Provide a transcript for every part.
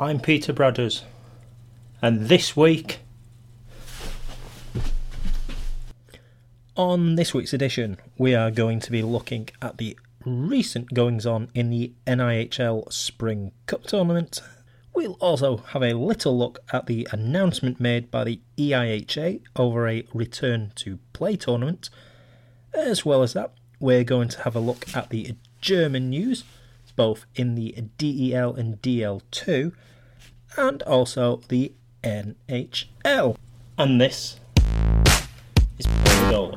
I'm Peter Bradders, and this week. On this week's edition, we are going to be looking at the recent goings on in the NIHL Spring Cup tournament. We'll also have a little look at the announcement made by the EIHA over a return to play tournament. As well as that, we're going to have a look at the German news, both in the DEL and DL2, and also the NHL. And this is Paul.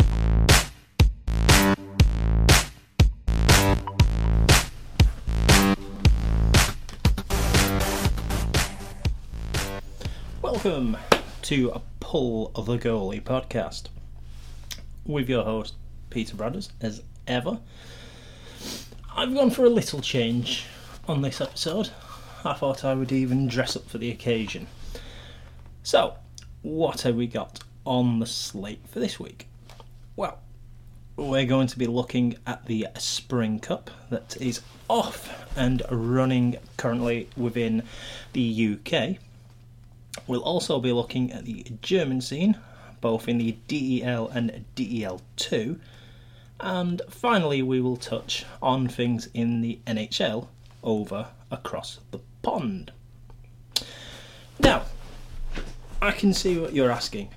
Welcome to a Pull of the Goalie podcast with your host Peter Brothers, as ever. I've gone for a little change on this episode. I thought I would even dress up for the occasion. So, what have we got on the slate for this week? Well, we're going to be looking at the Spring Cup that is off and running currently within the UK. We'll also be looking at the German scene, both in the DEL and DEL2. And finally, we will touch on things in the NHL over across the pond. Now, I can see what you're asking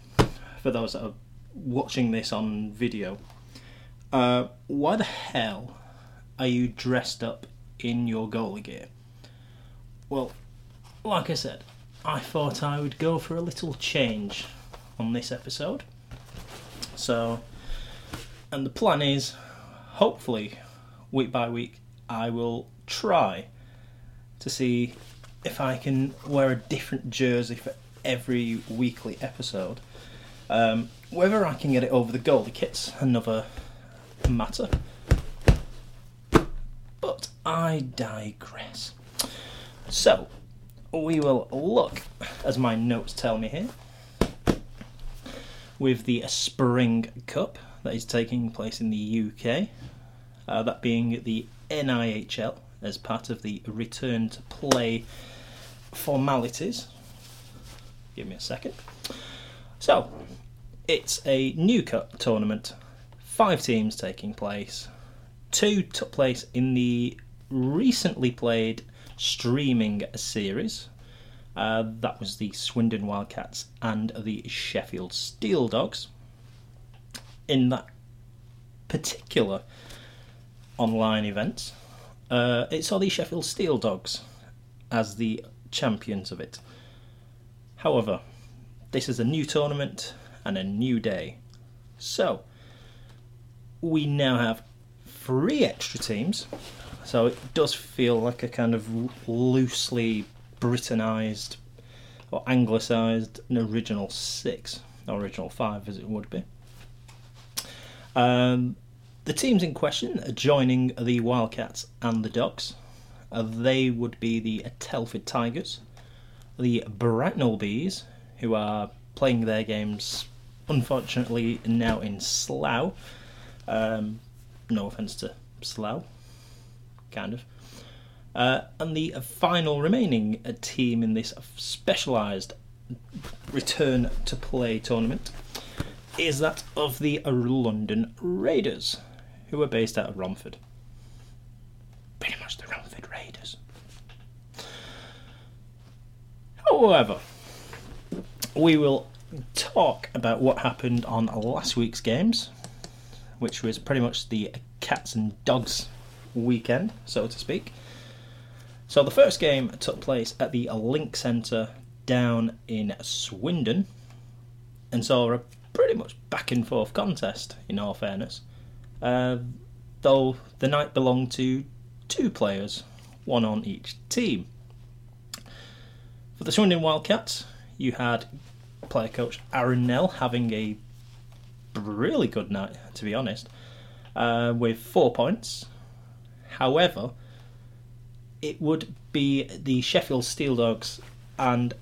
for those that are watching this on video. Uh, why the hell are you dressed up in your goalie gear? Well, like I said, I thought I would go for a little change on this episode. So, and the plan is hopefully, week by week, I will try to see if I can wear a different jersey for every weekly episode. Um, whether I can get it over the goal, the kit's another matter. But I digress. So, we will look, as my notes tell me here, with the Spring Cup that is taking place in the UK, uh, that being the NIHL as part of the return to play formalities. Give me a second. So, it's a new cup tournament, five teams taking place. Two took place in the recently played streaming series. Uh, that was the Swindon Wildcats and the Sheffield Steel Dogs. In that particular online event, uh, it saw the Sheffield Steel Dogs as the champions of it. However, this is a new tournament and a new day. So, we now have three extra teams. So it does feel like a kind of loosely Britanised or Anglicised an original six, original five as it would be. Um, the teams in question are joining the Wildcats and the Dogs. Uh, they would be the Telford Tigers, the Bracknell Bees, who are playing their games, unfortunately, now in Slough. Um, no offence to Slough, kind of. Uh, and the final remaining team in this specialised return to play tournament is that of the London Raiders, who are based out of Romford. Pretty much the Romford Raiders. However, we will talk about what happened on last week's games, which was pretty much the cats and dogs weekend, so to speak. So the first game took place at the Link Centre down in Swindon, and saw a pretty much back and forth contest. In all fairness, uh, though the night belonged to two players, one on each team. For the Swindon Wildcats, you had player coach Aaron Nell having a really good night, to be honest, uh, with four points. However, it would be the Sheffield Steel Dogs, and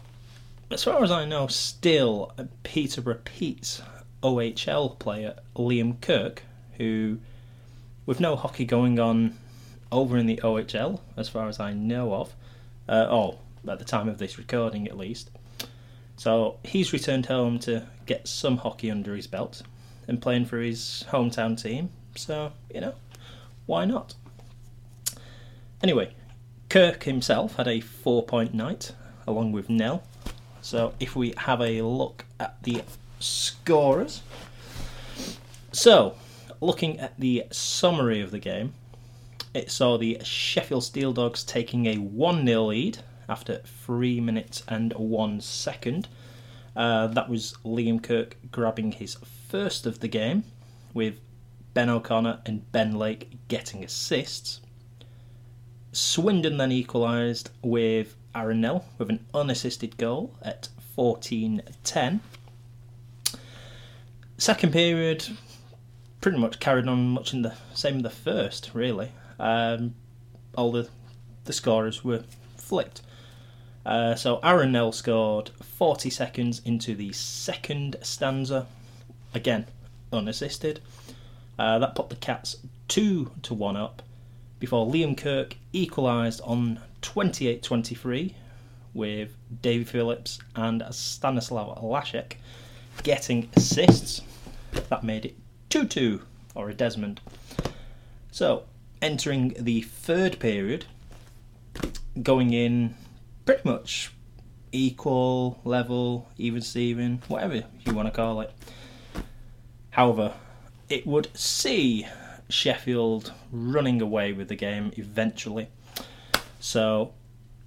as far as I know, still Peterborough Petes OHL player Liam Kirk, who, with no hockey going on over in the OHL, as far as I know of, uh, oh, at the time of this recording at least. So he's returned home to get some hockey under his belt and playing for his hometown team. So, you know, why not? Anyway, Kirk himself had a four point night along with Nell. So if we have a look at the scorers. So, looking at the summary of the game, it saw the Sheffield Steel Dogs taking a 1 0 lead after 3 minutes and 1 second. Uh, that was Liam Kirk grabbing his first of the game, with Ben O'Connor and Ben Lake getting assists. Swindon then equalised with Nell with an unassisted goal at 14 10. Second period, pretty much carried on much in the same in the first, really. Um, all the the scorers were flipped. Uh, so Aaron Nell scored 40 seconds into the second stanza, again unassisted. Uh, that put the Cats two to one up before Liam Kirk equalised on 28-23 with Davy Phillips and Stanislav Lascek getting assists. That made it 2-2 or a Desmond. So entering the third period, going in pretty much equal, level, even Steven, whatever you want to call it. However, it would see Sheffield running away with the game eventually. So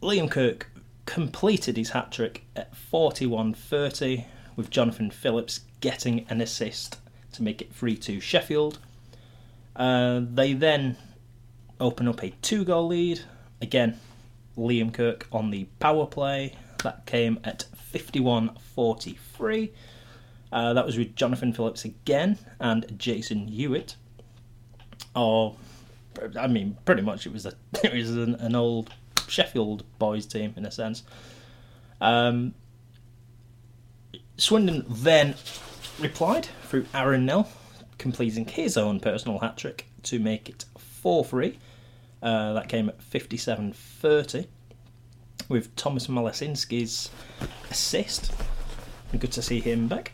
Liam Kirk completed his hat trick at 41 30, with Jonathan Phillips getting an assist to make it 3 2 Sheffield. Uh, they then open up a two goal lead. Again, Liam Kirk on the power play. That came at 51 43. Uh, that was with Jonathan Phillips again and Jason Hewitt. Or, I mean, pretty much it was a it was an, an old Sheffield boys team in a sense. Um, Swindon then replied through Aaron Nell, completing his own personal hat trick to make it 4 3. Uh, that came at 57 30 with Thomas Malasinski's assist. Good to see him back.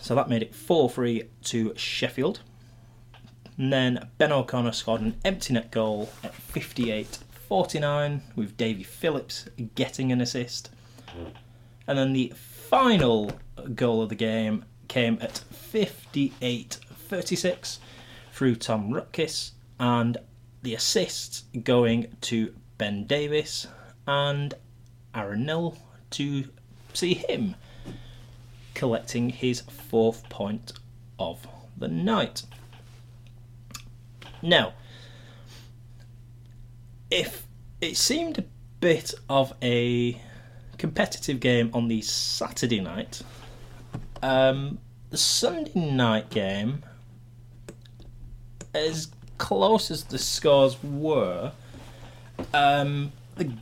So that made it 4 3 to Sheffield. And then Ben O'Connor scored an empty net goal at 58 49 with Davy Phillips getting an assist. And then the final goal of the game came at 58 36 through Tom Rutkiss, and the assists going to Ben Davis and Aaron Nell to see him collecting his fourth point of the night. Now, if it seemed a bit of a competitive game on the Saturday night, um, the Sunday night game, as close as the scores were, um, the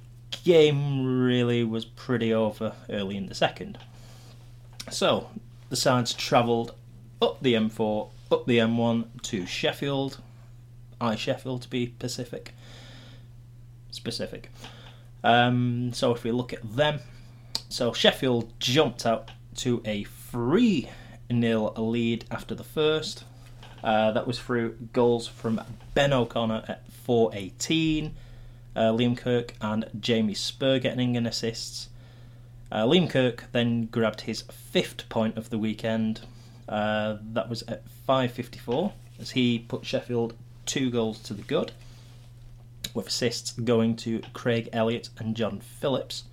game really was pretty over early in the second. So the sides travelled up the M4, up the M1 to Sheffield, I Sheffield to be Pacific, specific. Um, so if we look at them, so Sheffield jumped out to a 3 nil lead after the first. Uh, that was through goals from Ben O'Connor at 418, uh, Liam Kirk and Jamie Spur getting an assists. Uh, Liam Kirk then grabbed his fifth point of the weekend. Uh, that was at 5.54 as he put Sheffield two goals to the good, with assists going to Craig Elliott and John Phillips.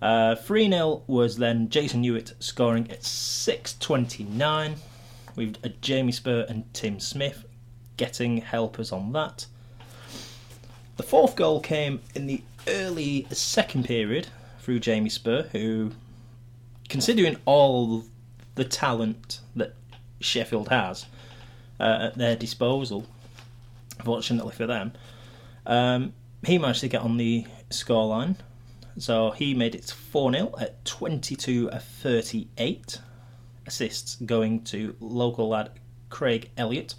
Uh, 3 0 was then Jason Hewitt scoring at 6.29, with a Jamie Spur and Tim Smith getting helpers on that. The fourth goal came in the early second period through Jamie Spur, who, considering all the talent that Sheffield has uh, at their disposal, fortunately for them, um, he managed to get on the scoreline. So he made it 4 0 at 22 38. Assists going to local lad Craig Elliott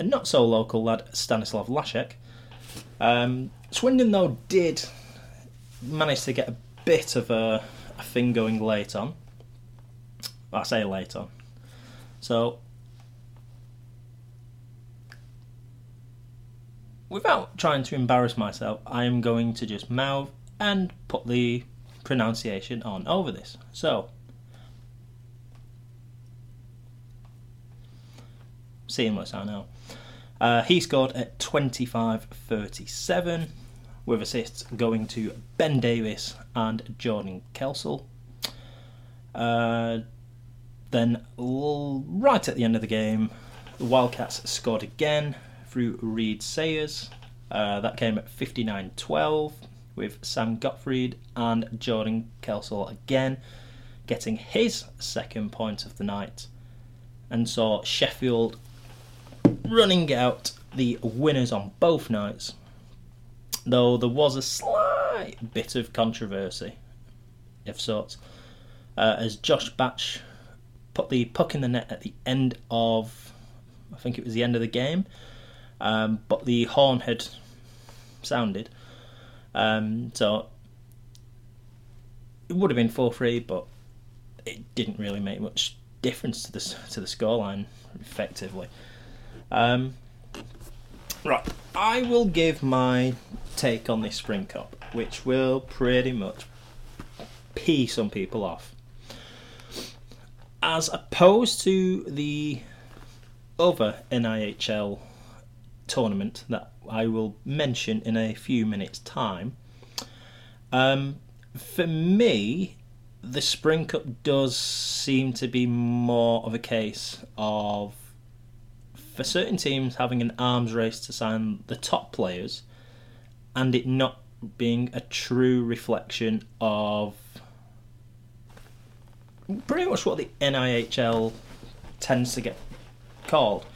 and not so local lad Stanislav Lascek. Um, Swindon, though, did manage to get a bit of a, a thing going late on. I say late on. So, without trying to embarrass myself, I am going to just mouth and put the pronunciation on over this. So, seamless, I know. Uh, he scored at 25 37, with assists going to Ben Davis and Jordan Kelsall. Uh, then, right at the end of the game, the Wildcats scored again through Reed Sayers. Uh, that came at 59 12 with Sam Gottfried and Jordan Kelsall again getting his second point of the night and saw Sheffield running out the winners on both nights. Though there was a slight bit of controversy, if sorts, uh, as Josh Batch put the puck in the net at the end of, I think it was the end of the game, um, but the horn had sounded. Um, so it would have been 4 3, but it didn't really make much difference to the, to the scoreline, effectively. Um, right, I will give my take on this Spring Cup, which will pretty much pee some people off. As opposed to the other NIHL tournament that I will mention in a few minutes' time. Um, for me, the Spring Cup does seem to be more of a case of for certain teams having an arms race to sign the top players and it not being a true reflection of pretty much what the NIHL tends to get called,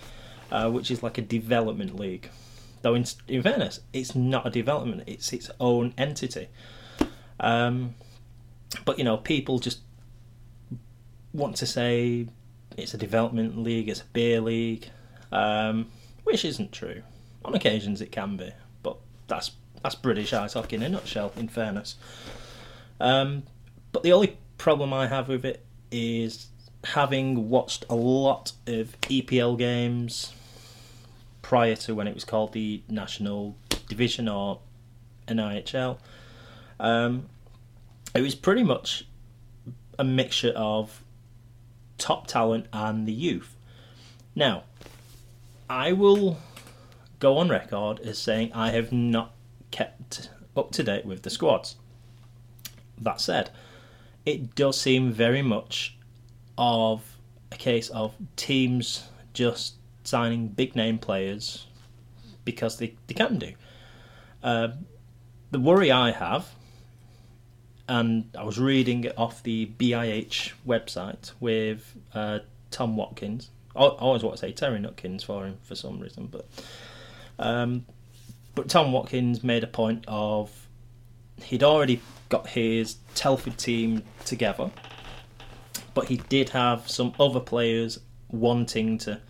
uh, which is like a development league. Though, in, in fairness, it's not a development, it's its own entity. Um, but, you know, people just want to say it's a development league, it's a beer league, um, which isn't true. On occasions it can be, but that's that's British ice hockey in a nutshell. In fairness, um, but the only problem I have with it is having watched a lot of EPL games prior to when it was called the National Division or NIHL. Um, it was pretty much a mixture of top talent and the youth. Now, I will go on record as saying I have not kept up to date with the squads. That said, it does seem very much of a case of teams just signing big name players because they, they can do. Uh, the worry I have, and I was reading it off the BIH website with uh, Tom Watkins, I always want to say Terry Nutkins for him for some reason, but um, but Tom Watkins made a point of he'd already got his Telford team together, but he did have some other players wanting to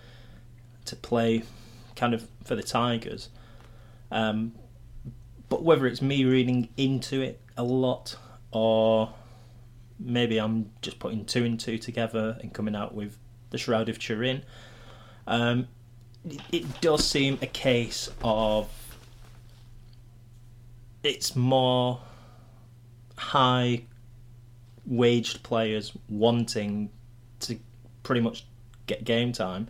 to play kind of for the Tigers. Um, but whether it's me reading into it a lot or maybe I'm just putting two and two together and coming out with the Shroud of Turin. Um, it, it does seem a case of it's more high waged players wanting to pretty much get game time,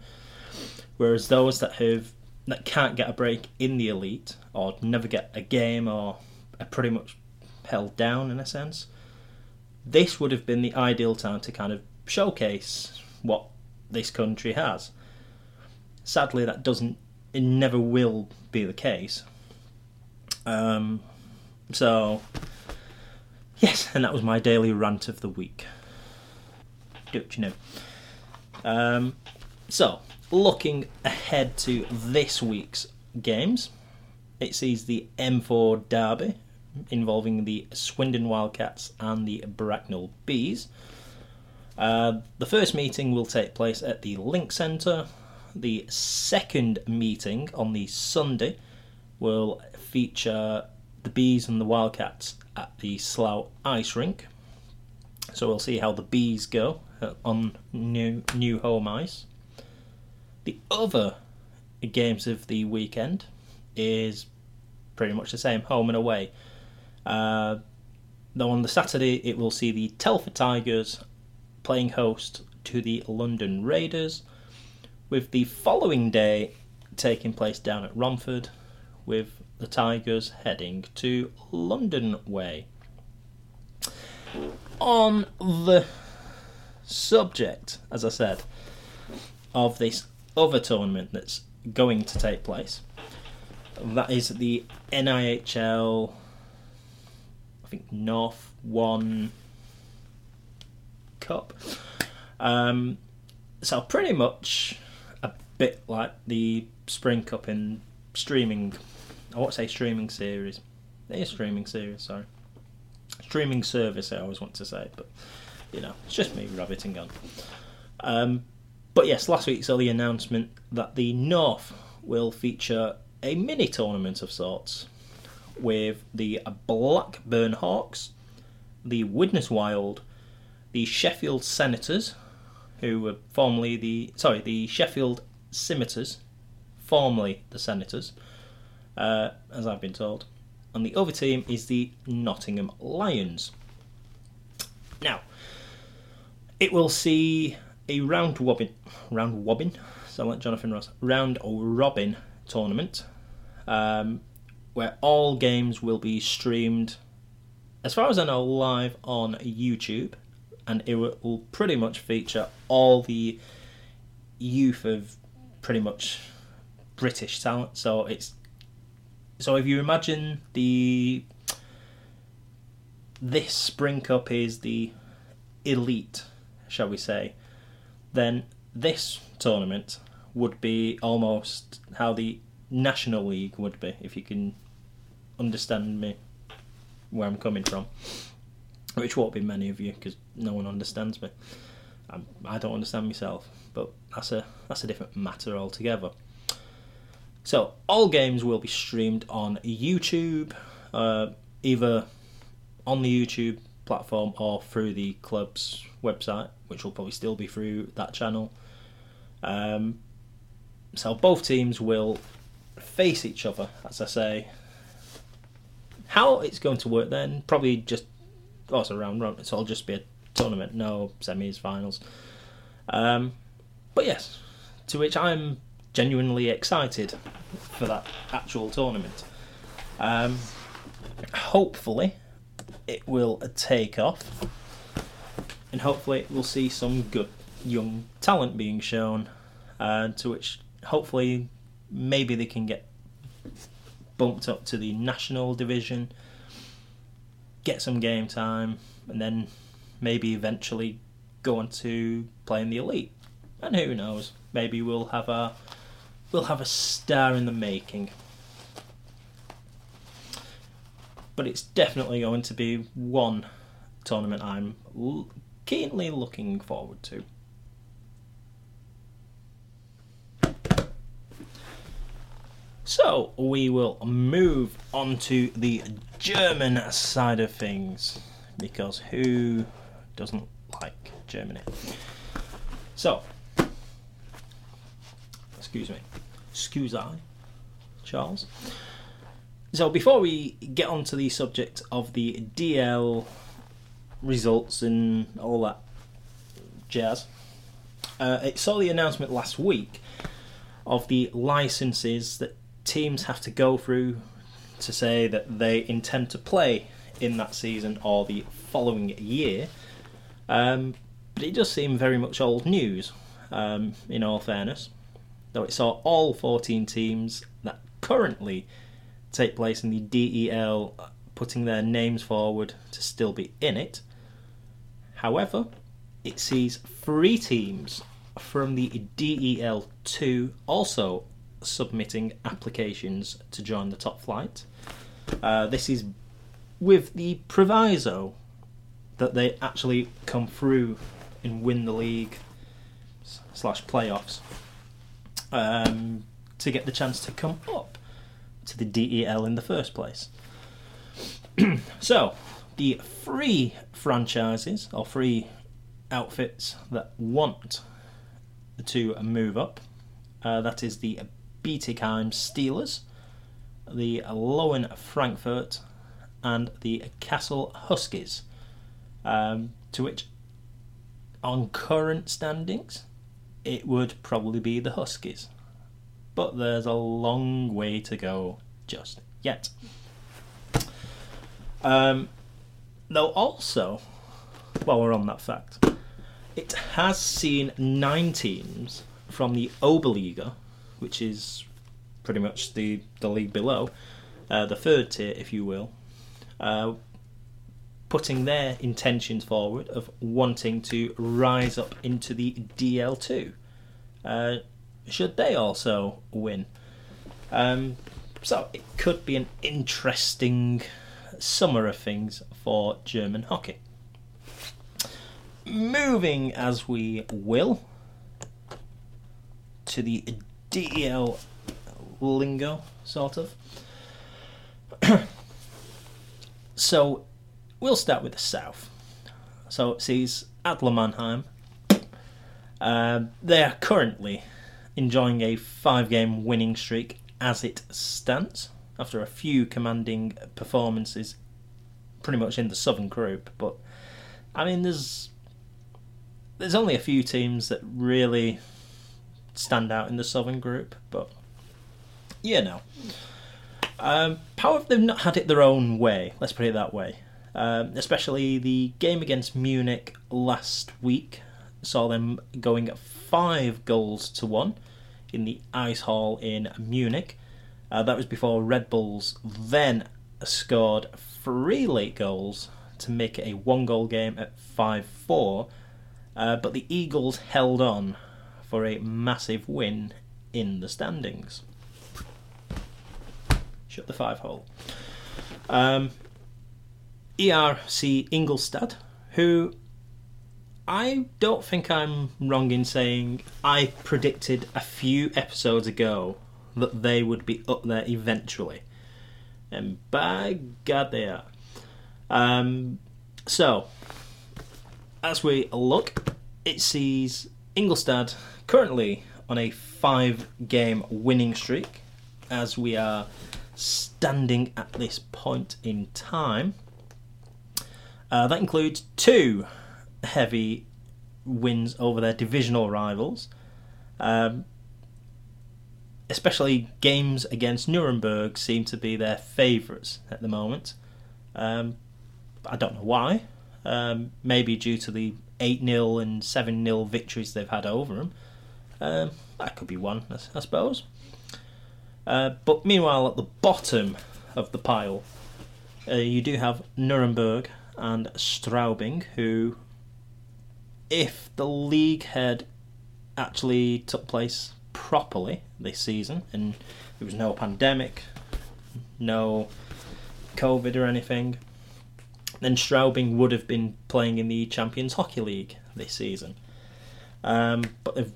whereas those that have that can't get a break in the elite or never get a game or are pretty much held down in a sense. This would have been the ideal time to kind of showcase what this country has. Sadly, that doesn't, it never will be the case. Um, so, yes, and that was my daily rant of the week. Don't you know? Um, so, looking ahead to this week's games, it sees the M4 Derby involving the Swindon Wildcats and the Bracknell Bees. Uh, the first meeting will take place at the Link Centre. The second meeting on the Sunday will feature the Bees and the Wildcats at the Slough Ice Rink. So we'll see how the bees go on new new home ice. The other games of the weekend is pretty much the same, home and away. Uh, though on the Saturday, it will see the Telford Tigers playing host to the London Raiders, with the following day taking place down at Romford, with the Tigers heading to London Way. On the subject, as I said, of this other tournament that's going to take place, that is the NIHL, I think North One Cup. Um, so pretty much a bit like the Spring Cup in streaming. I won't say streaming series. It is streaming series. Sorry, streaming service. I always want to say, but you know, it's just me rabbiting on. Um, but yes, last week saw the announcement that the North will feature a mini tournament of sorts with the Blackburn Hawks, the Widnes Wild, the Sheffield Senators, who were formerly the sorry the Sheffield Scimitars, formerly the Senators, uh, as I've been told, and the other team is the Nottingham Lions. Now, it will see a round robin, round robin, so like Jonathan Ross, round robin tournament, um, where all games will be streamed, as far as I know, live on YouTube, and it will pretty much feature all the youth of pretty much British talent. So it's so if you imagine the this Spring Cup is the elite, shall we say, then this tournament would be almost how the National League would be, if you can understand me where I'm coming from. Which won't be many of you because no one understands me. I'm, I do not understand myself, but that's a that's a different matter altogether. So all games will be streamed on YouTube, uh, either on the YouTube platform or through the club's website, which will probably still be through that channel. Um, so both teams will face each other, as I say. How it's going to work then? Probably just also round robin. It'll just be a tournament, no semis, finals. Um, but yes, to which I'm genuinely excited for that actual tournament. Um, hopefully, it will take off, and hopefully, we'll see some good young talent being shown. Uh, to which, hopefully, maybe they can get bumped up to the national division, get some game time, and then maybe eventually go on to play in the elite. And who knows? Maybe we'll have a we'll have a star in the making. But it's definitely going to be one tournament I'm keenly looking forward to. So we will move on to the German side of things because who doesn't like Germany? So, excuse me, excuse I, Charles. So before we get on to the subject of the DL results and all that jazz, uh, it saw the announcement last week of the licenses that teams have to go through to say that they intend to play in that season or the following year. Um, but it does seem very much old news, um, in all fairness. Though it saw all 14 teams that currently take place in the DEL putting their names forward to still be in it. However, it sees three teams from the DEL2 also submitting applications to join the top flight. Uh, this is with the proviso that they actually come through and win the league slash playoffs um, to get the chance to come up to the DEL in the first place. so, the three franchises or three outfits that want to move up uh, that is the Bietigheim Steelers, the Lowen Frankfurt, and the Kassel Huskies. Um, to which, on current standings, it would probably be the Huskies. But there's a long way to go just yet. Um, though, also, while we're on that fact, it has seen nine teams from the Oberliga, which is pretty much the, the league below, uh, the third tier, if you will, uh, putting their intentions forward of wanting to rise up into the DL2. Uh, should they also win? Um, so it could be an interesting summer of things for German hockey. Moving as we will to the DEL lingo, sort of. so, we'll start with the south. So it sees Adler Mannheim. Uh, they are currently enjoying a five game winning streak as it stands after a few commanding performances pretty much in the southern group but i mean there's there's only a few teams that really stand out in the southern group but yeah, know. Um, however they've not had it their own way let's put it that way. Um, especially the game against munich last week saw them going five goals to one in the ice hall in munich. Uh, that was before red bulls then scored three late goals to make it a one goal game at 5 4 uh, but the eagles held on for a massive win in the standings. Shut the five hole. Um, ERC Ingolstadt, who I don't think I'm wrong in saying I predicted a few episodes ago that they would be up there eventually. And by God, they are. Um, so, as we look, it sees Ingolstadt currently on a five game winning streak as we are standing at this point in time. Uh, that includes two heavy wins over their divisional rivals, um, especially games against Nuremberg seem to be their favourites at the moment. Um, I don't know why. Um, maybe due to the 8 0 and 7 0 victories they've had over them. Um, that could be one, I, suppose. Uh, but meanwhile, at the bottom of the pile, uh, you do have Nuremberg and Straubing, who, if the league had actually took place properly this season and there was no pandemic, no COVID or anything, then Straubing would have been playing in the Champions Hockey League this season. Um, but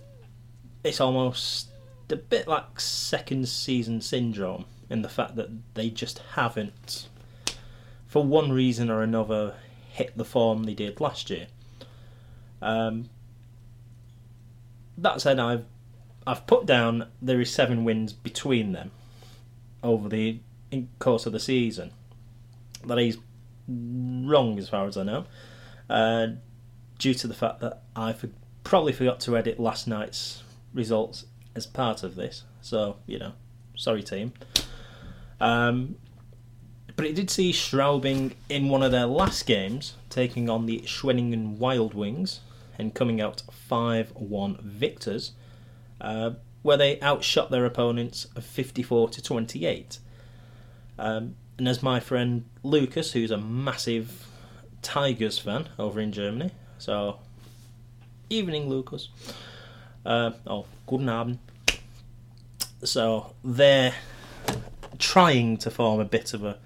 it's almost a bit like second season syndrome in the fact that they just haven't, for one reason or another, hit the form they did last year. Um, that said, I've I've put down there is seven wins between them over the course of the season. That is wrong as far as I know, uh, due to the fact that I for- probably forgot to edit last night's results as part of this. So, you know, sorry, team. Um, but it did see Straubing in one of their last games taking on the Schwenningen Wild Wings and coming out 5 1 victors, uh, where they outshot their opponents of 54 to 28. Um, and as my friend Lucas, who's a massive Tigers fan over in Germany, so evening, Lucas. Uh, oh, guten Abend. So they're trying to form a bit of a,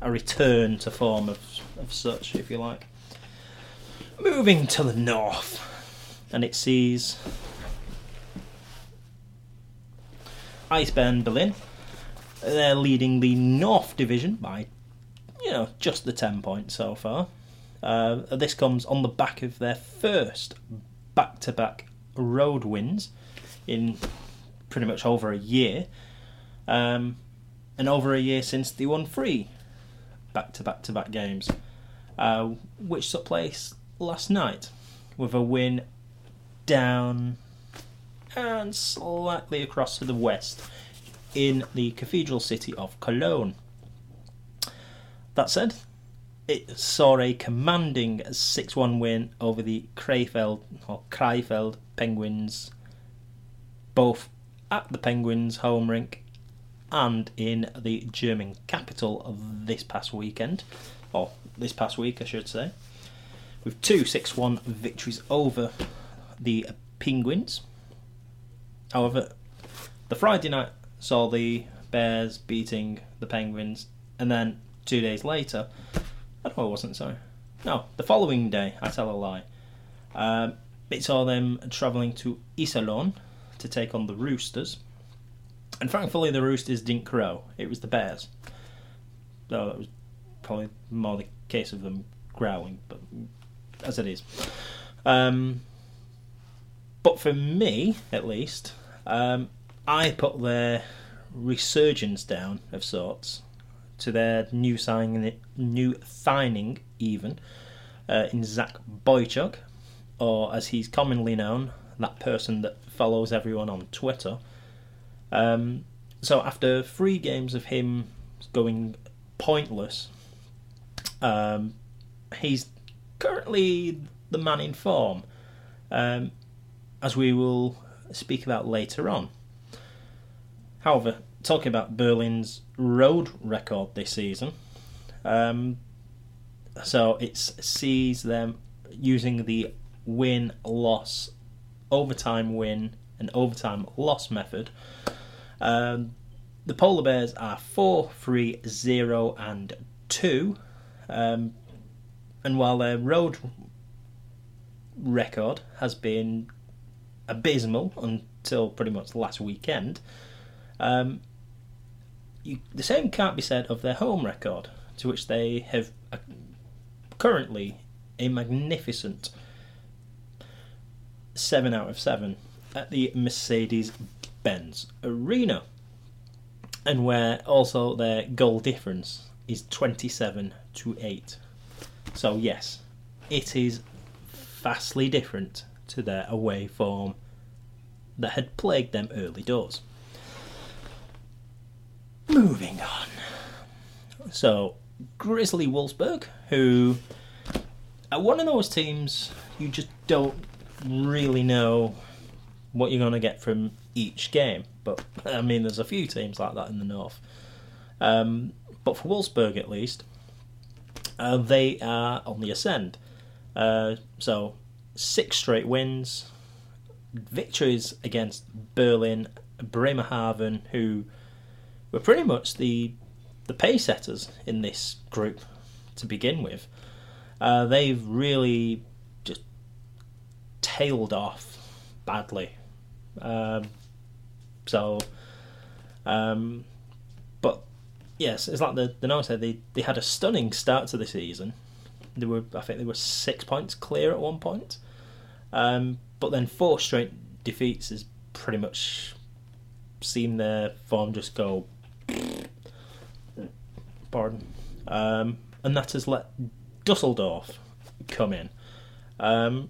a return to form of, of such, if you like. Moving to the north, and it sees Eisbären Berlin. They're leading the North Division by you know, just the 10 points so far. Uh, this comes on the back of their first back to back road wins in pretty much over a year. Um, and over a year since they won three back to back to back games, uh, which took place last night with a win down and slightly across to the west in the cathedral city of Cologne. That said, it saw a commanding 6 1 win over the Krefeld or Krefeld Penguins, both at the Penguins' home rink and in the German capital this past weekend, or this past week, I should say, with two 6 1 victories over the Penguins. However, the Friday night saw the Bears beating the Penguins, and then two days later, I know it wasn't, sorry. No, the following day, I tell a lie. Um, it saw them travelling to Iserlohn to take on the Roosters. And thankfully, the Roosters didn't crow. It was the Bears. Though it was probably more the case of them growling, but as it is. Um, but for me, at least, um, I put their resurgence down of sorts to their new signing, new signing even uh, in Zach Boychuk, or as he's commonly known, that person that follows everyone on Twitter. Um, so after three games of him going pointless, um, he's currently the man in form, um, as we will speak about later on. However, talking about Berlin's road record this season, um, so it sees them using the win loss, overtime win, and overtime loss method. Um, the Polar Bears are 4 3 0 and 2. Um, and while their road record has been abysmal until pretty much last weekend, um, you, the same can't be said of their home record, to which they have a, currently a magnificent 7 out of 7 at the Mercedes Benz Arena, and where also their goal difference is 27 to 8. So, yes, it is vastly different to their away form that had plagued them early doors. Moving on. So, Grizzly Wolfsburg, who are one of those teams you just don't really know what you're going to get from each game. But, I mean, there's a few teams like that in the north. Um, but for Wolfsburg, at least, uh, they are on the ascend. Uh, so, six straight wins, victories against Berlin, Bremerhaven, who were pretty much the the pace setters in this group to begin with. Uh, they've really just tailed off badly. Um, so, um, but yes, it's like the the note said they they had a stunning start to the season. They were I think they were six points clear at one point, um, but then four straight defeats has pretty much seen their form just go pardon, um, and that has let Dusseldorf come in. Um,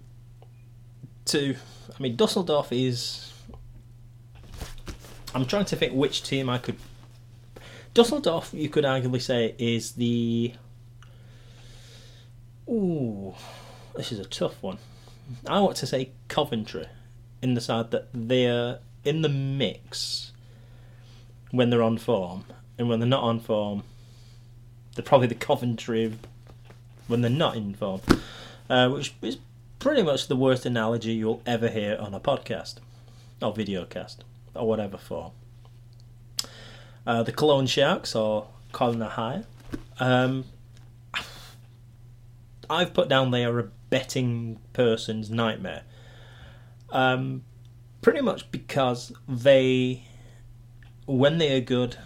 to, I mean, Dusseldorf is. I'm trying to think which team I could. Dusseldorf, you could arguably say, is the. Ooh, this is a tough one. I want to say Coventry, in the side that they're in the mix when they're on form, and when they're not on form, they're probably the Coventry when they're not in form, uh, which is pretty much the worst analogy you'll ever hear on a podcast or videocast or whatever form. Uh, the Cologne Sharks or Kölner Haie. Um, I've put down they are a betting person's nightmare. Um, pretty much because they, when they are good,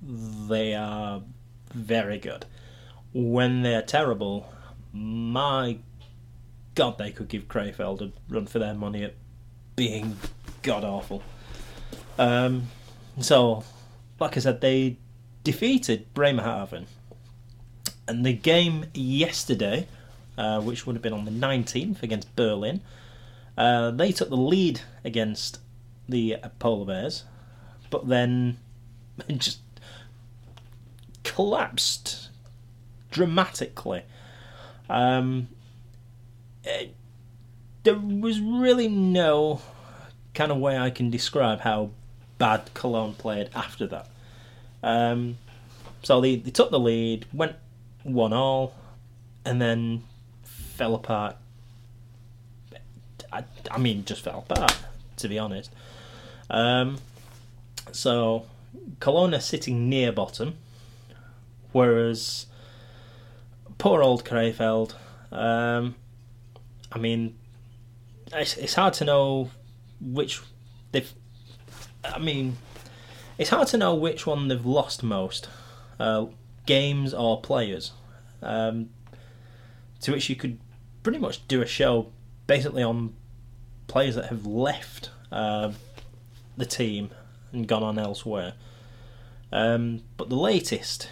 they are very good. when they're terrible, my God, they could give Krefeld a run for their money at being god awful. Um, so, like I said, they defeated Bremerhaven. And the game yesterday, uh, which would have been on the 19th against Berlin, uh, they took the lead against the Polar Bears, but then just collapsed dramatically. Um, it, there was really no kind of way I can describe how bad Cologne played after that. Um, so they, they took the lead, went one all, and then fell apart. I, I mean, just fell apart, to be honest. Um, so Cologne are sitting near bottom, whereas poor old Krefeld. Um, I mean, it's, it's hard to know which they've. I mean, it's hard to know which one they've lost most, uh, games or players. Um, to which you could pretty much do a show basically on players that have left uh, the team and gone on elsewhere. Um, but the latest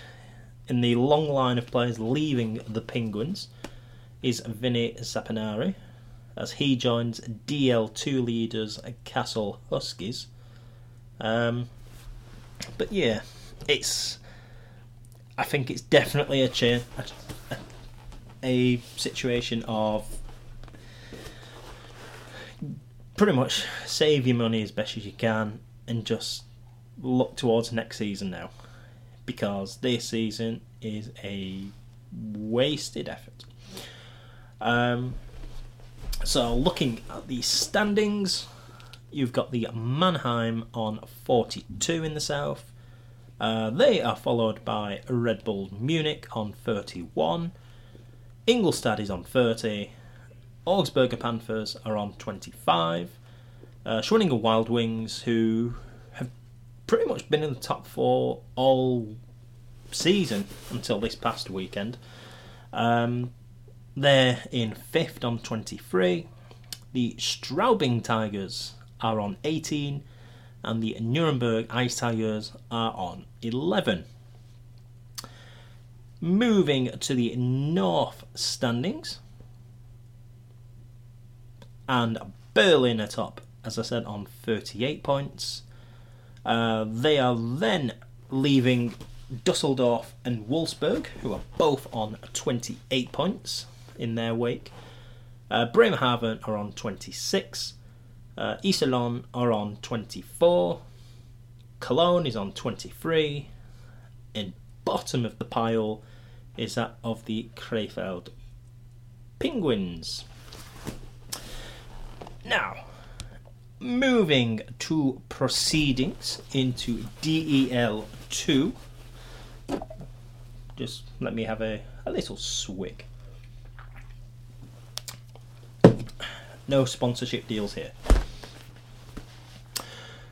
in the long line of players leaving the Penguins is Vinny Saponari, as he joins DL2 leaders Kassel Huskies. Um, but yeah, it's. I think it's definitely a, cha- a, situation of pretty much save your money as best as you can and just look towards next season now because this season is a wasted effort. Um, so, looking at the standings, you've got the Mannheim on 42 in the south. Uh, they are followed by Red Bull Munich on 31. Ingolstadt is on 30. Augsburger Panthers are on 25. Uh, Schwenninger Wild Wings, who have pretty much been in the top four all season until this past weekend. Um, they're in fifth on 23. The Straubing Tigers are on 18, and the Nuremberg Ice Tigers are on 11. Moving to the North standings, and Berlin are top, as I said, on 38 points. Uh, they are then leaving Dusseldorf and Wolfsburg, who are both on 28 points in their wake. Uh, Bremerhaven are on 26. Uh, Iserlohn are on 24. Cologne is on 23. In bottom of the pile is that of the Krefeld Penguins. Now, moving to proceedings into DEL 2. Just let me have a, a little swig. No sponsorship deals here.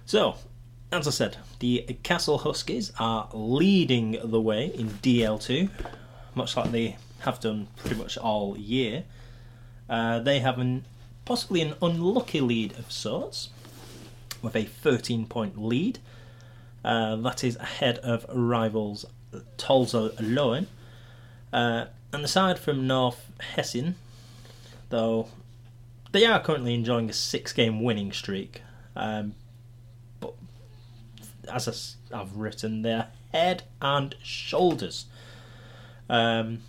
So, as I said, the Kassel Huskies are leading the way in DL2, much like they have done pretty much all year. Uh, they have an possibly an unlucky lead of sorts, with a 13 point lead. Uh, that is ahead of rivals Tölzer Löwen. Uh, and aside from North Hessen, though they are currently enjoying a six game winning streak. Um, but as I've written, they're head and shoulders. Um,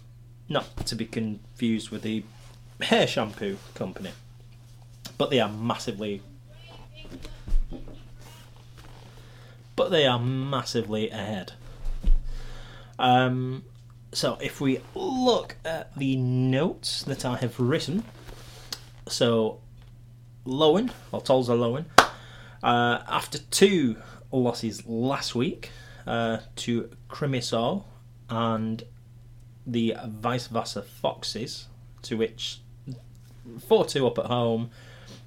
not to be confused with the hair shampoo company. But they are massively. But they are massively ahead. Um, so if we look at the notes that I have written, so, Lowen, or Tölzer Löwen, uh, after two losses last week uh, to Crimmitschau and the Weißwasser Foxes, to which 4 2 up at home,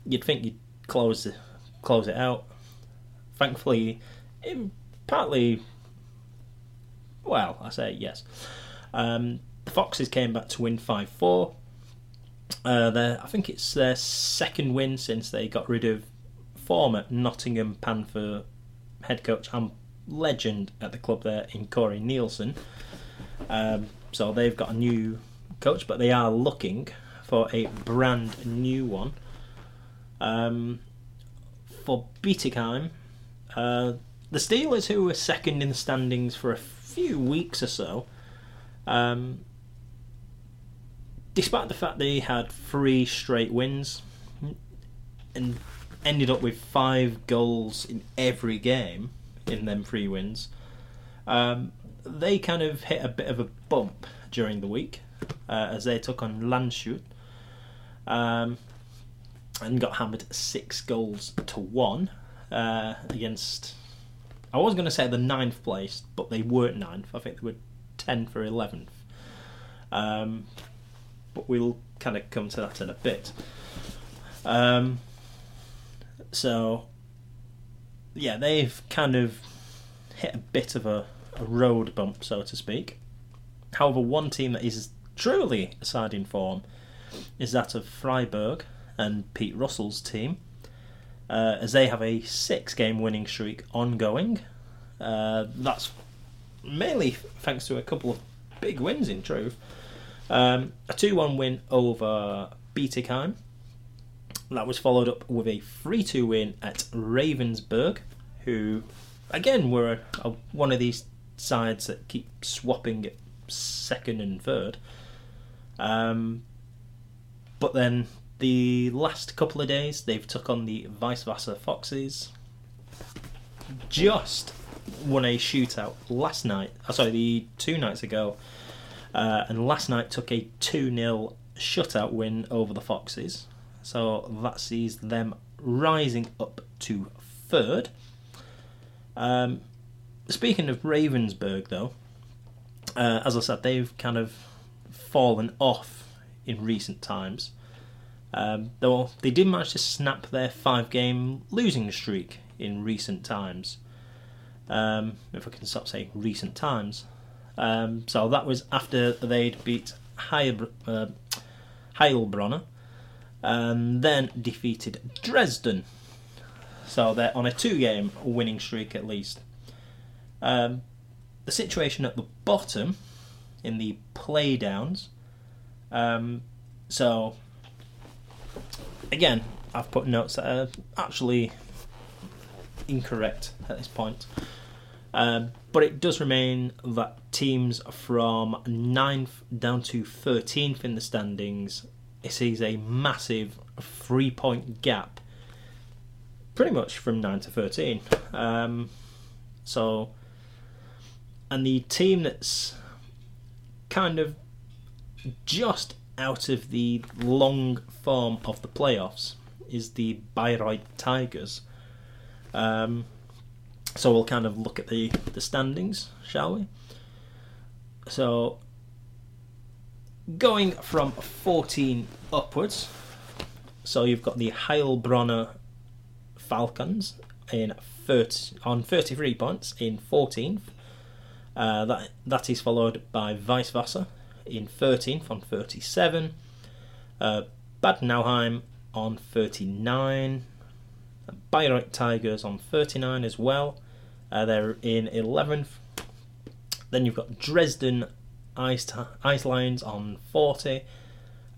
you'd think you'd close, close it out. Thankfully, partly, well, I say yes. Um, the Foxes came back to win 5 4. Uh, I think it's their second win since they got rid of former Nottingham Panther head coach and legend at the club there in Corey Neilson. Um, so they've got a new coach, but they are looking for a brand new one. Um, for Bietigheim, uh, the Steelers, who were second in the standings for a few weeks or so, um, despite the fact they had three straight wins and ended up with five goals in every game in them three wins, um, they kind of hit a bit of a bump during the week uh, as they took on Landshut um, and got hammered six goals to one uh, against. I was going to say the ninth place, but they weren't ninth. I think they were tenth or eleventh. Um, but we'll kind of come to that in a bit. Um, so, yeah, they've kind of hit a bit of a, a road bump, so to speak. However, one team that is truly aside in form is that of Freiburg and Pete Russell's team, uh, as they have a six game winning streak ongoing. Uh, that's mainly thanks to a couple of big wins, in truth. Um, a 2 1 win over Bietigheim. That was followed up with a 3 2 win at Ravensburg, who, again, were a, a, one of these sides that keep swapping at second and third. Um, but then the last couple of days, they've took on the Weißwasser Foxes. Just won a shootout last night. Oh, sorry, the two nights ago, uh, and last night took a two 0 shutout win over the Foxes. So that sees them rising up to third. Um, speaking of Ravensburg, though, uh, as I said, they've kind of fallen off in recent times. Um, though they did manage to snap their five game losing streak in recent times. Um, if I can stop saying recent times. Um, so that was after they'd beat uh, Heilbronner and then defeated Dresden. So they're on a two game winning streak at least. Um, the situation at the bottom in the playdowns. Um, so again, I've put notes that are actually incorrect at this point. Um, but it does remain that teams from 9th down to 13th in the standings it sees a massive three point gap pretty much from 9 to 13. Um, so, and the team that's kind of just out of the long form of the playoffs is the Bayreuth Tigers. Um, so we'll kind of look at the, the standings, shall we? So going from 14 upwards, so you've got the Heilbronner Falcons in 30, on 33 points in 14th. Uh, that that is followed by Weißwasser in 13th on 37. Uh, Bad Nauheim on 39. Bayreuth Tigers on 39 as well. Uh, they're in 11th. Then you've got Dresden Ice, Ice Lions on 40.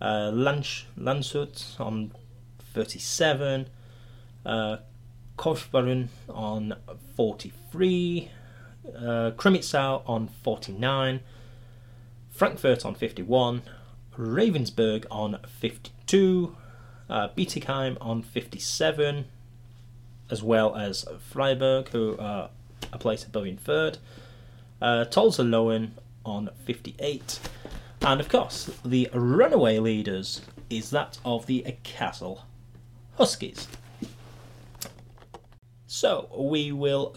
Uh, Lansch, Landshut on 37. Uh, on 43. Uh, Crimmitschau on 49. Frankfurt on 51, Ravensburg on 52, uh, Bietigheim on 57, as well as Freiburg, who are a place above in third, uh, Tölzer Löwen on 58, and of course, the runaway leaders is that of the Kassel Huskies. So, we will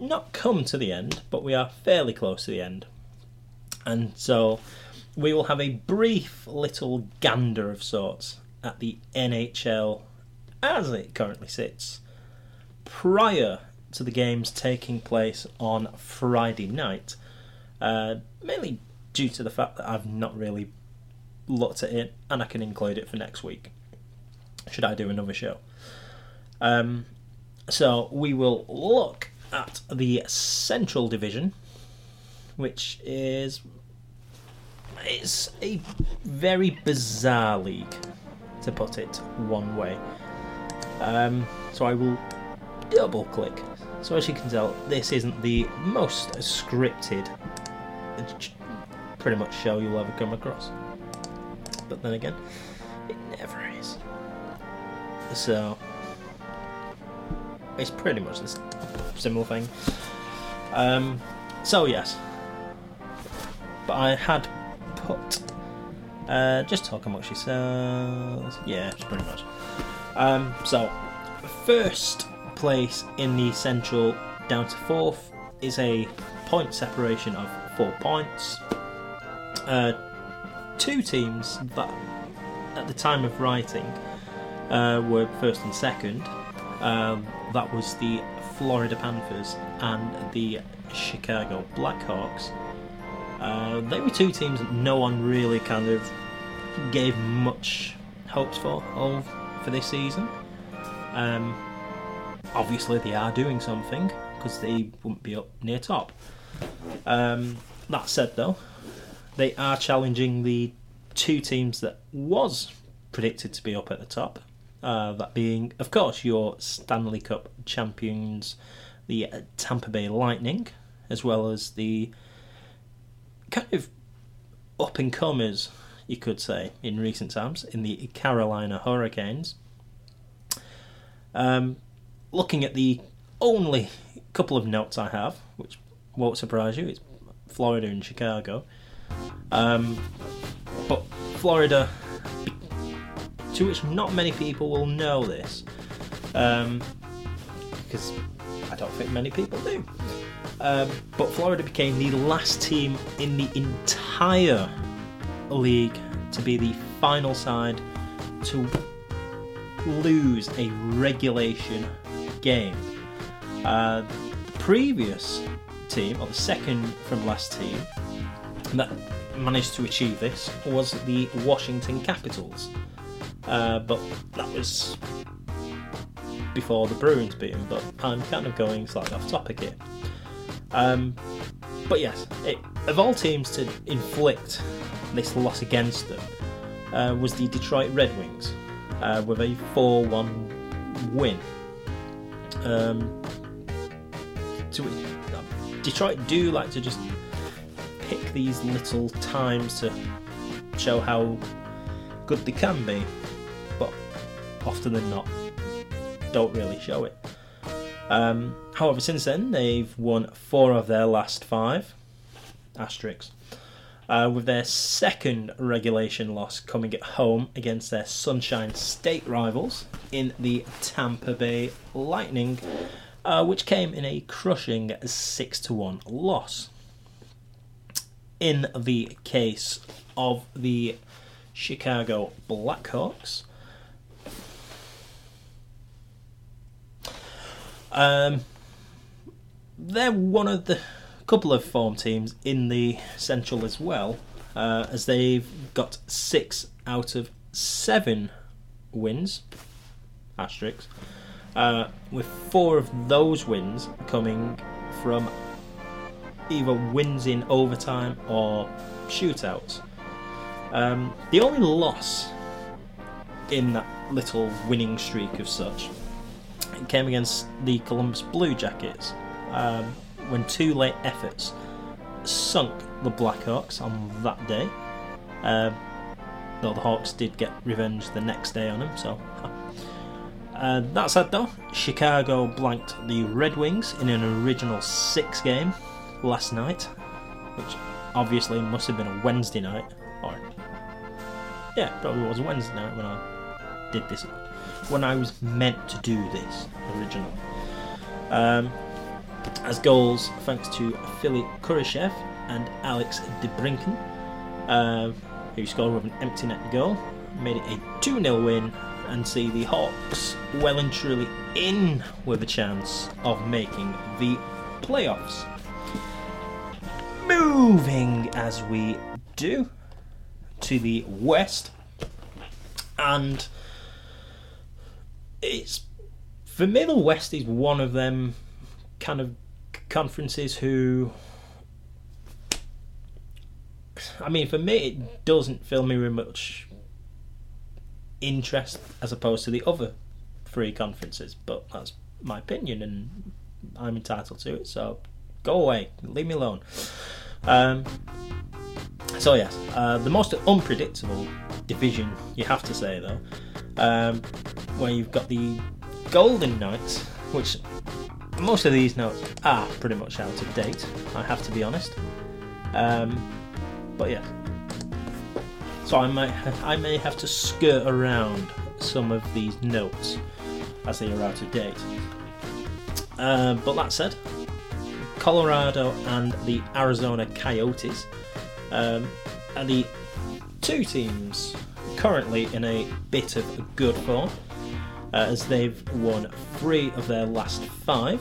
not come to the end, but we are fairly close to the end. And so we will have a brief little gander of sorts at the NHL as it currently sits prior to the games taking place on Friday night. Uh, mainly due to the fact that I've not really looked at it and I can include it for next week. Should I do another show? Um, so we will look at the Central Division, which is it's a very bizarre league, to put it one way. Um, so I will double click. So as you can tell, this isn't the most scripted, pretty much show you'll ever come across. But then again, it never is. So it's pretty much this similar thing. Um, so yes, but I had put uh, just talk how much she sells. Yeah, pretty much. Um, so first place in the central down to fourth is a point separation of four points. Uh, two teams that at the time of writing uh, were first and second. Um, that was the Florida Panthers and the Chicago Blackhawks. Uh, they were two teams that no one really kind of gave much hopes for of for this season. Um, obviously, they are doing something because they wouldn't be up near top. Um, that said, though, they are challenging the two teams that was predicted to be up at the top uh, that being, of course, your Stanley Cup champions, the Tampa Bay Lightning, as well as the kind of up and comers, you could say, in recent times, in the Carolina Hurricanes. Um, looking at the only couple of notes I have, which won't surprise you, it's Florida and Chicago. Um, but Florida to which not many people will know this, um, because I don't think many people do. Um, but Florida became the last team in the entire league to be the final side to lose a regulation game. Uh, the previous team, or the second from last team, that managed to achieve this was the Washington Capitals. Uh, but that was before the Bruins beat him. But I'm kind of going slightly off topic here. Um, but yes, it, of all teams to inflict this loss against them uh, was the Detroit Red Wings uh, with a 4 1 win. Um, to, Detroit do like to just pick these little times to show how good they can be often than not don't really show it. Um, however, since then they've won four of their last five. Asterisks. Uh, with their second regulation loss coming at home against their Sunshine State rivals in the Tampa Bay Lightning, uh, which came in a crushing 6 to 1 loss. In the case of the Chicago Blackhawks, Um, they're one of the couple of form teams in the Central as well, uh, as they've got six out of seven wins, asterisks, uh, with four of those wins coming from either wins in overtime or shootouts. Um, the only loss in that little winning streak of such came against the Columbus Blue Jackets um, when two late efforts sunk the Blackhawks on that day. Uh, though the Hawks did get revenge the next day on them, so. Uh, that said, though, Chicago blanked the Red Wings in an original six game last night, which obviously must have been a Wednesday night, or yeah, probably was a Wednesday night when I did this when I was meant to do this originally. Um, as goals, thanks to Philipp Kurashev and Alex DeBrincat, uh, who scored with an empty net goal, made it a 2 0 win and see the Hawks well and truly in with a chance of making the playoffs. moving as we do to the west, and it's the West is one of them kind of conferences who. I mean, for me, it doesn't fill me with much interest as opposed to the other three conferences, but that's my opinion and I'm entitled to it, so go away, leave me alone. Um, so, yes, uh, the most unpredictable division, you have to say, though, um, where you've got the Golden Knights, which most of these notes are pretty much out of date, I have to be honest. Um, but yeah, so I might I may have to skirt around some of these notes as they are out of date. Uh, but that said, Colorado and the Arizona Coyotes um, are the two teams currently in a bit of good form uh, as they've won three of their last five,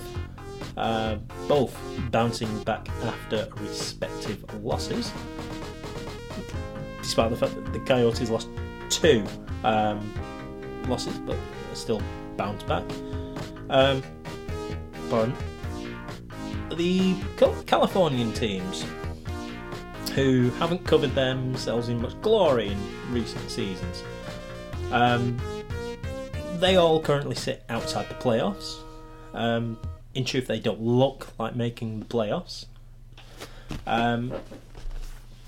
uh, both bouncing back after respective losses despite the fact that the Coyotes lost two um, losses, but still bounced back. Um, but the Californian teams, who haven't covered themselves in much glory in recent seasons, um, they all currently sit outside the playoffs. Um, in truth, they don't look like making the playoffs. Um,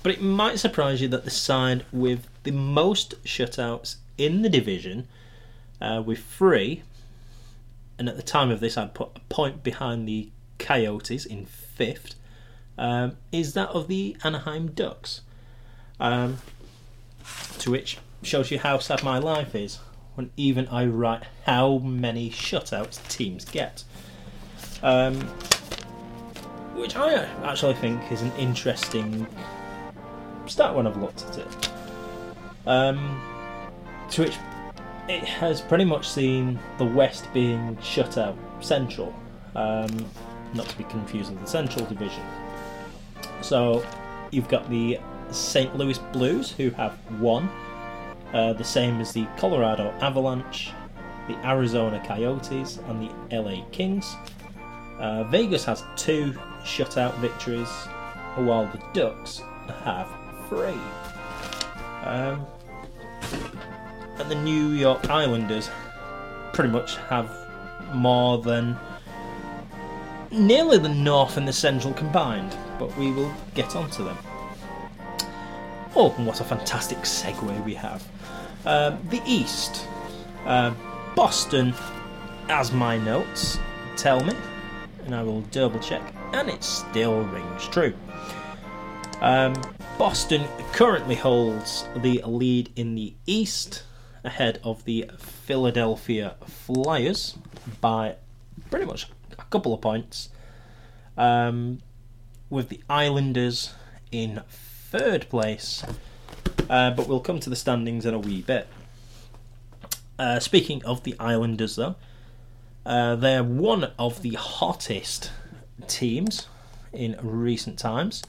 but it might surprise you that the side with the most shutouts in the division, uh, with three, and at the time of this I'd put a point behind the Coyotes in fifth, um, is that of the Anaheim Ducks. Um, to which shows you how sad my life is when even I write how many shutouts teams get. Um, which I actually think is an interesting stat when I've looked at it. Um, to which it has pretty much seen the West being shut out Central, um, not to be confused with the Central Division. So you've got the St. Louis Blues, who have one, uh, the same as the Colorado Avalanche, the Arizona Coyotes, and the LA Kings. Uh, Vegas has two shutout victories, while the Ducks have three. Um, and the New York Islanders pretty much have more than nearly the North and the Central combined, but we will get onto them. Oh, what a fantastic segue we have. Uh, the East. Uh, Boston, as my notes tell me, and I will double check, and it still rings true. Um, Boston currently holds the lead in the East ahead of the Philadelphia Flyers by pretty much a couple of points. Um, with the Islanders in third place, uh, but we'll come to the standings in a wee bit. Uh, speaking of the Islanders, though, uh, they're one of the hottest teams in recent times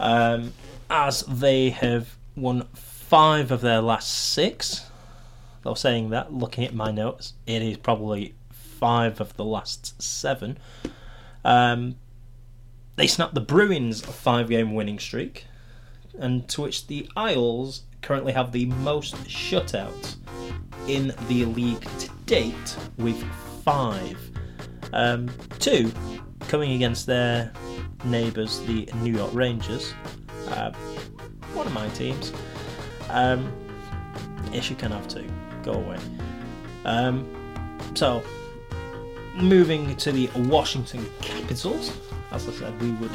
um, as they have won five of their last six. Though saying that, looking at my notes, it is probably five of the last seven. Um, they snapped the Bruins' five-game winning streak, and to which the Isles currently have the most shutouts in the league to date, with five. Um, two coming against their neighbours, the New York Rangers, uh, one of my teams. Um, yes, you can have two. Go away. Um, so, moving to the Washington Capitals, as I said, we would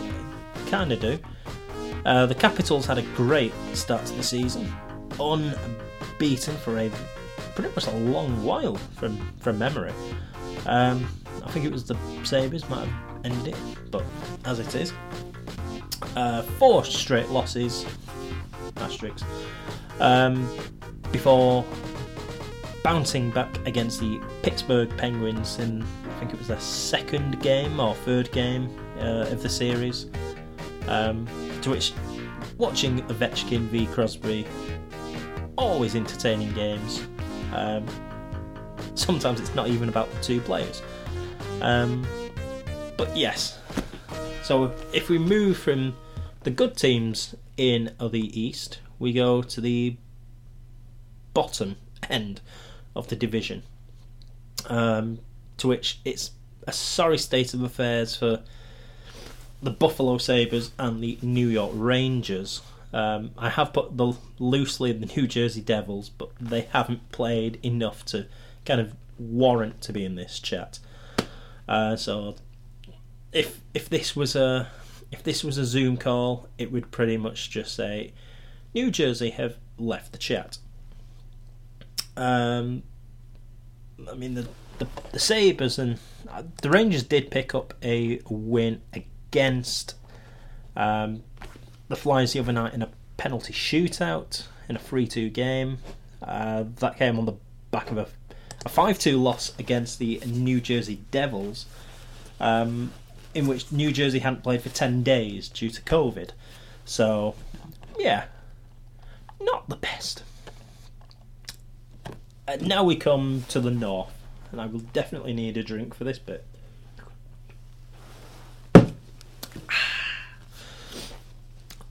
kind of do. Uh, the Capitals had a great start to the season, unbeaten for a pretty much a long while from from memory. Um, I think it was the Sabres might have ended it, but as it is, uh, four straight losses, asterisks, um, before bouncing back against the Pittsburgh Penguins in, I think it was their second game or third game uh, of the series, um, to which watching Ovechkin v Crosby, always entertaining games. Um, sometimes it's not even about the two players. Um, but yes, so if we move from the good teams in the East, we go to the bottom end of the division, um, to which it's a sorry state of affairs for the Buffalo Sabres and the New York Rangers. Um, I have put the loosely the New Jersey Devils, but they haven't played enough to kind of warrant to be in this chat. Uh, so if if this was a if this was a Zoom call, it would pretty much just say New Jersey have left the chat. Um, I mean the the, the Sabres and uh, the Rangers did pick up a win against um, the Flyers the other night in a penalty shootout in a 3 2 game. Uh, that came on the back of a, a 5 2 loss against the New Jersey Devils, um, in which New Jersey hadn't played for 10 days due to COVID. So, yeah, not the best. Uh, now we come to the north, and I will definitely need a drink for this bit.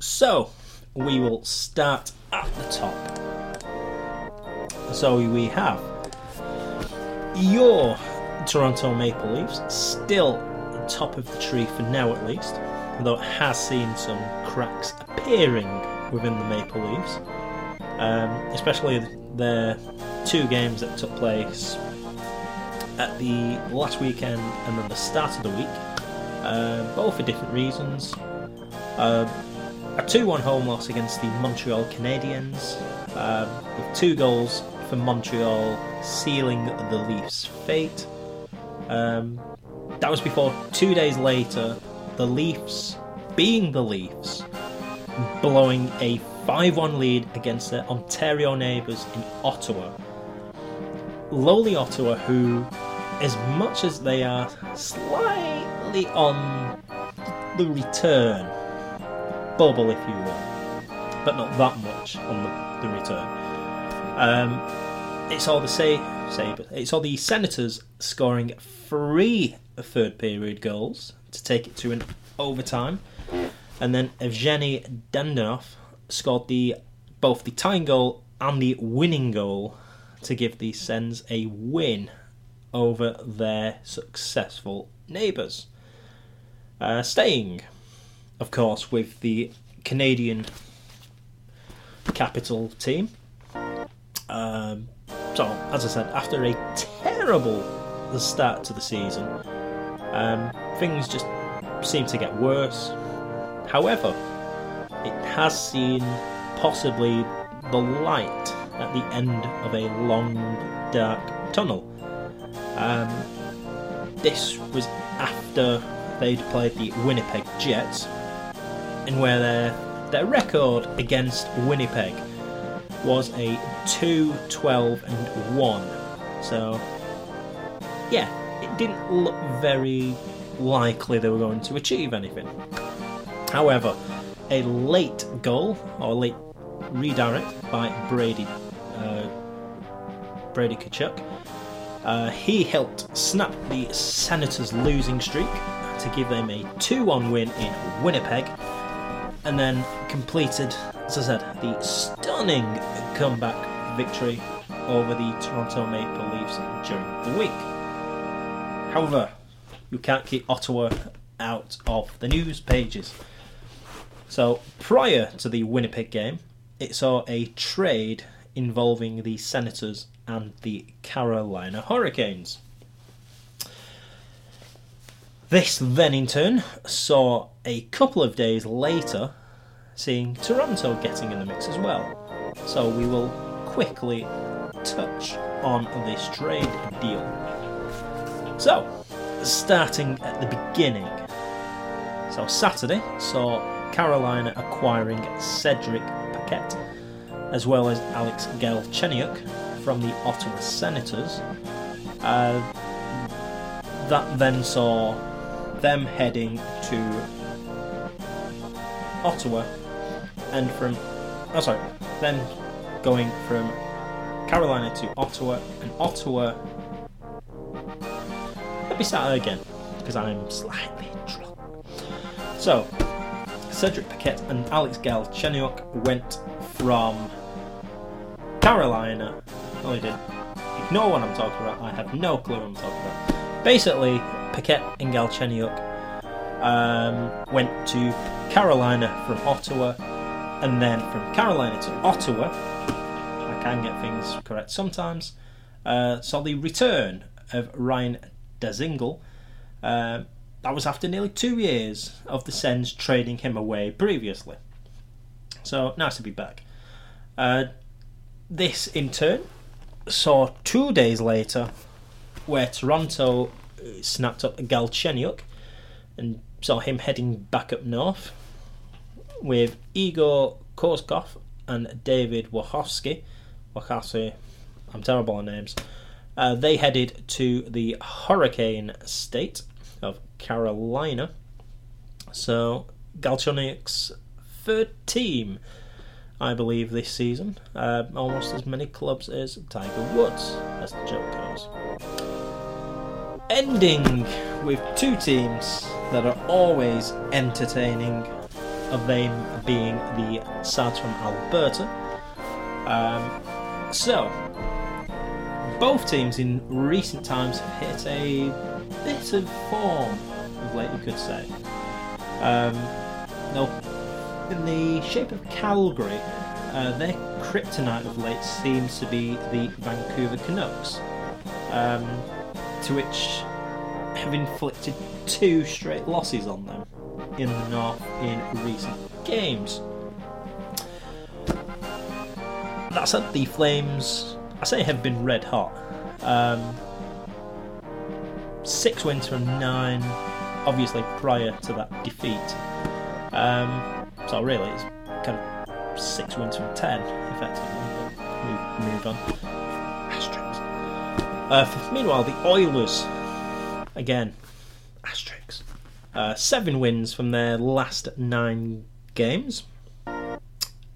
So, we will start at the top. So we have your Toronto Maple Leafs still top of the tree for now at least, although it has seen some cracks appearing within the Maple Leafs, um, especially the two games that took place at the last weekend and then the start of the week, uh, both for different reasons. Uh, a 2 1 home loss against the Montreal Canadiens, um, with two goals for Montreal sealing the Leafs' fate. Um, that was before two days later, the Leafs, being the Leafs, blowing a 5 1 lead against their Ontario neighbours in Ottawa. Lowly Ottawa, who, as much as they are slightly on the return, bubble, if you will, but not that much on the, the return. Um, it's all the say, Sabres. It's all the Senators scoring three third period goals to take it to an overtime, and then Evgeny Dadonov scored the both the tying goal and the winning goal to give the Sens a win over their successful neighbours. Uh, staying of course, with the Canadian capital team. Um, so, as I said, after a terrible start to the season, um, things just seem to get worse. However, it has seen possibly the light at the end of a long, dark tunnel. Um, this was after they'd played the Winnipeg Jets, in where their, their record against Winnipeg was a 2 12 and 1. So, yeah, it didn't look very likely they were going to achieve anything. However, a late goal or late redirect by Brady uh, Brady Tkachuk. Uh, he helped snap the Senators' losing streak to give them a 2 1 win in Winnipeg and then completed, as I said, the stunning comeback victory over the Toronto Maple Leafs during the week. However, you can't keep Ottawa out of the news pages. So, prior to the Winnipeg game, it saw a trade involving the Senators and the Carolina Hurricanes. This then, in turn, saw a couple of days later seeing Toronto getting in the mix as well. So we will quickly touch on this trade deal. So, starting at the beginning. So, Saturday saw Carolina acquiring Cedric Paquette as well as Alex Galchenyuk from the Ottawa Senators. Uh, that then saw them heading to Ottawa, and from oh sorry, then going from Carolina to Ottawa, and Ottawa. Let me start again because I'm slightly drunk. So, Cedric Paquette and Alex Galchenyuk went from Carolina. No, they didn't. Ignore what I'm talking about. I have no clue what I'm talking about. Basically, Paquette and Galchenyuk um, went to Carolina from Ottawa, and then from Carolina to Ottawa. I can get things correct sometimes. Uh, saw the return of Ryan Dzingel. Uh, that was after nearly two years of the Sens trading him away previously. So nice to be back. Uh, this in turn saw two days later where Toronto snapped up Galchenyuk and saw him heading back up north with Igor Korshkov and David Wachowski. Wachowski, I'm terrible on names. Uh, they headed to the Hurricane State of Carolina. So Galchenyuk's third team, I believe, this season. Uh, almost as many clubs as Tiger Woods, as the joke goes. Ending with two teams that are always entertaining, of them being the Sads from Alberta. Um, so, both teams in recent times have hit a bit of form of late, you could say. Um, no, in the shape of Calgary, uh, their kryptonite of late seems to be the Vancouver Canucks, um, to which have inflicted two straight losses on them in the North in recent games. That said, the Flames, I say, have been red hot. Um, six wins from nine, obviously prior to that defeat. Um, so really, it's kind of six wins from ten, effectively. But move, move on. Uh, meanwhile, the Oilers, again, asterisks. Uh, seven wins from their last nine games.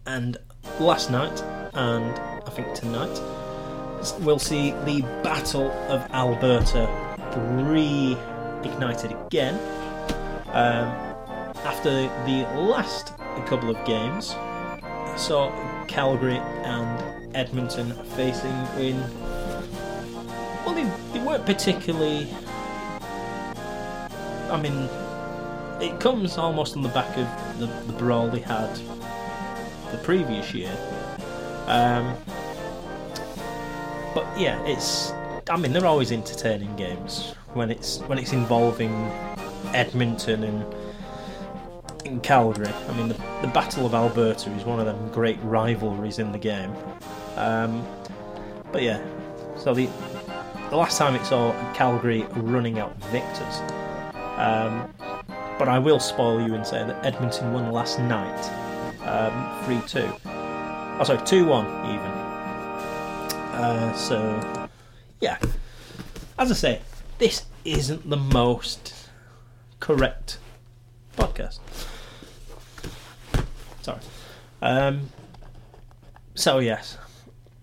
And last night, and I think tonight, we'll see the Battle of Alberta reignited again. Um, after the last couple of games, I saw Calgary and Edmonton facing in. Weren't particularly. I mean, it comes almost on the back of the, the brawl they had the previous year. Um, but yeah, it's. I mean, they're always entertaining games when it's when it's involving Edmonton and, in Calgary. I mean, the, the Battle of Alberta is one of them great rivalries in the game. Um, but yeah, so the the last time it saw Calgary running out victors. Um, but I will spoil you and say that Edmonton won last night, um, three two. Oh, sorry, two one even. Uh, so, yeah. As I say, this isn't the most correct podcast. Sorry. Um, so yes,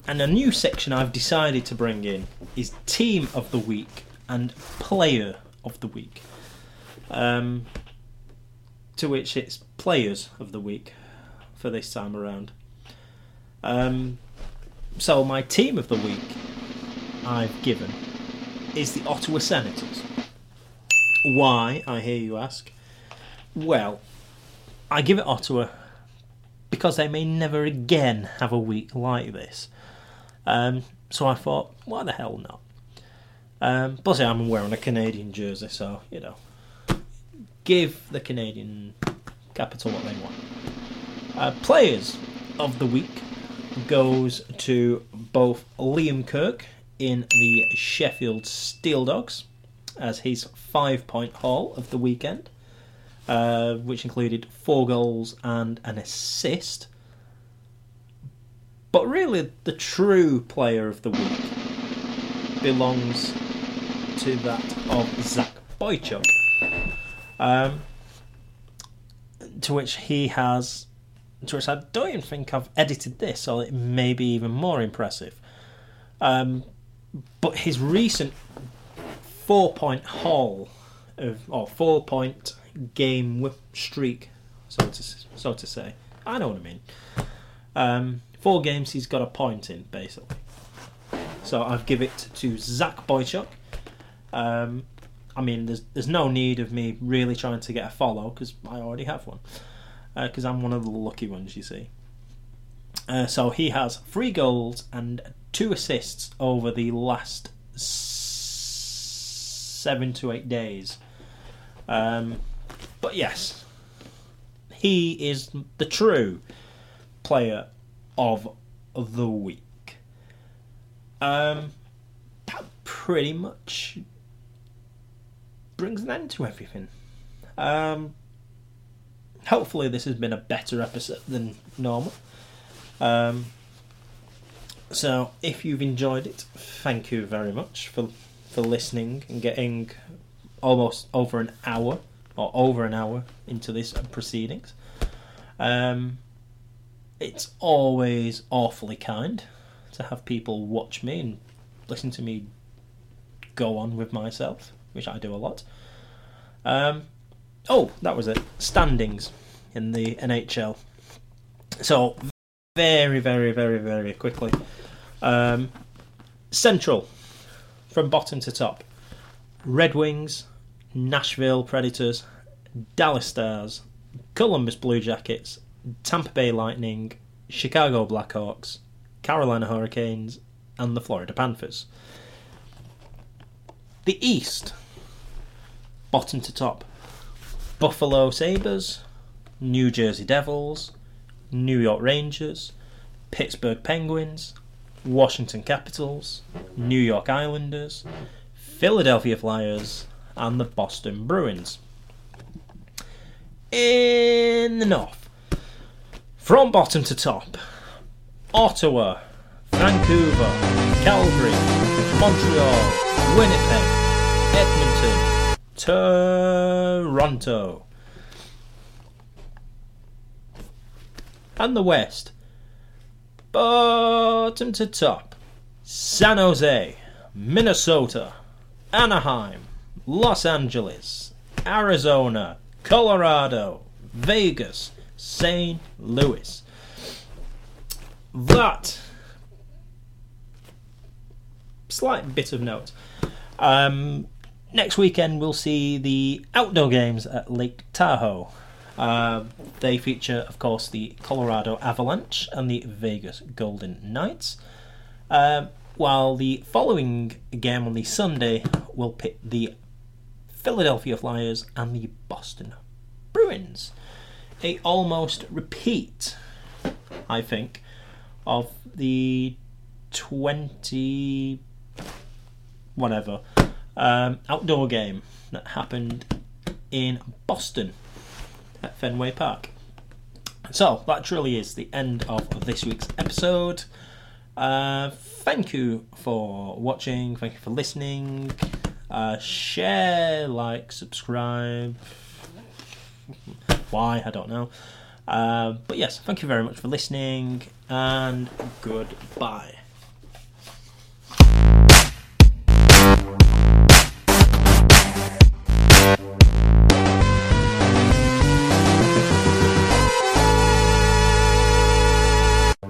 and a new section I've decided to bring in is team of the week and player of the week. Um, to which it's players of the week for this time around. Um, so my team of the week I've given is the Ottawa Senators. Why, I hear you ask? Well, I give it Ottawa because they may never again have a week like this. Um, so I thought, why the hell not? Um, plus, I'm wearing a Canadian jersey, so you know, give the Canadian capital what they want. Uh, players of the week goes to both Liam Kirk in the Sheffield Steel Dogs as his five point haul of the weekend, uh, which included four goals and an assist. But really, the true player of the week belongs to that of Zach Boychuk. Um, to which he has, to which I don't even think I've edited this, so it may be even more impressive. Um, but his recent four point haul of, or four point game streak, so to so to say. I know what I mean. Um, four games he's got a point in basically. So I've give it to Zach Boychuk. Um, I mean, there's there's no need of me really trying to get a follow because I already have one. Because uh, I'm one of the lucky ones, you see. Uh, so he has three goals and two assists over the last seven to eight days. Um, but yes, he is the true player of the week. Um, that pretty much brings an end to everything. Um, hopefully, this has been a better episode than normal. Um, so, if you've enjoyed it, thank you very much for for listening and getting almost over an hour or over an hour into this proceedings. Um, it's always awfully kind to have people watch me and listen to me go on with myself, which I do a lot. Um, oh, that was it. Standings in the NHL. So, very, very, very, very quickly. Um, Central, from bottom to top. Red Wings, Nashville Predators, Dallas Stars, Columbus Blue Jackets, Tampa Bay Lightning, Chicago Blackhawks, Carolina Hurricanes, and the Florida Panthers. The East, bottom to top. Buffalo Sabres, New Jersey Devils, New York Rangers, Pittsburgh Penguins, Washington Capitals, New York Islanders, Philadelphia Flyers, and the Boston Bruins. In the north, from bottom to top, Ottawa, Vancouver, Calgary, Montreal, Winnipeg, Edmonton, Toronto. And the West, bottom to top, San Jose, Minnesota, Anaheim, Los Angeles, Arizona, Colorado, Vegas, St. Louis. That slight bit of note. Um, next weekend we'll see the outdoor games at Lake Tahoe. Uh, they feature, of course, the Colorado Avalanche and the Vegas Golden Knights. Uh, while the following game on the Sunday will pit the Philadelphia Flyers and the Boston Bruins. A almost repeat, I think, of the 20 whatever um, outdoor game that happened in Boston at Fenway Park. So that truly is the end of this week's episode. Uh, thank you for watching. Thank you for listening. Uh, share, like, subscribe. Why? I don't know. Uh, but yes, thank you very much for listening and goodbye.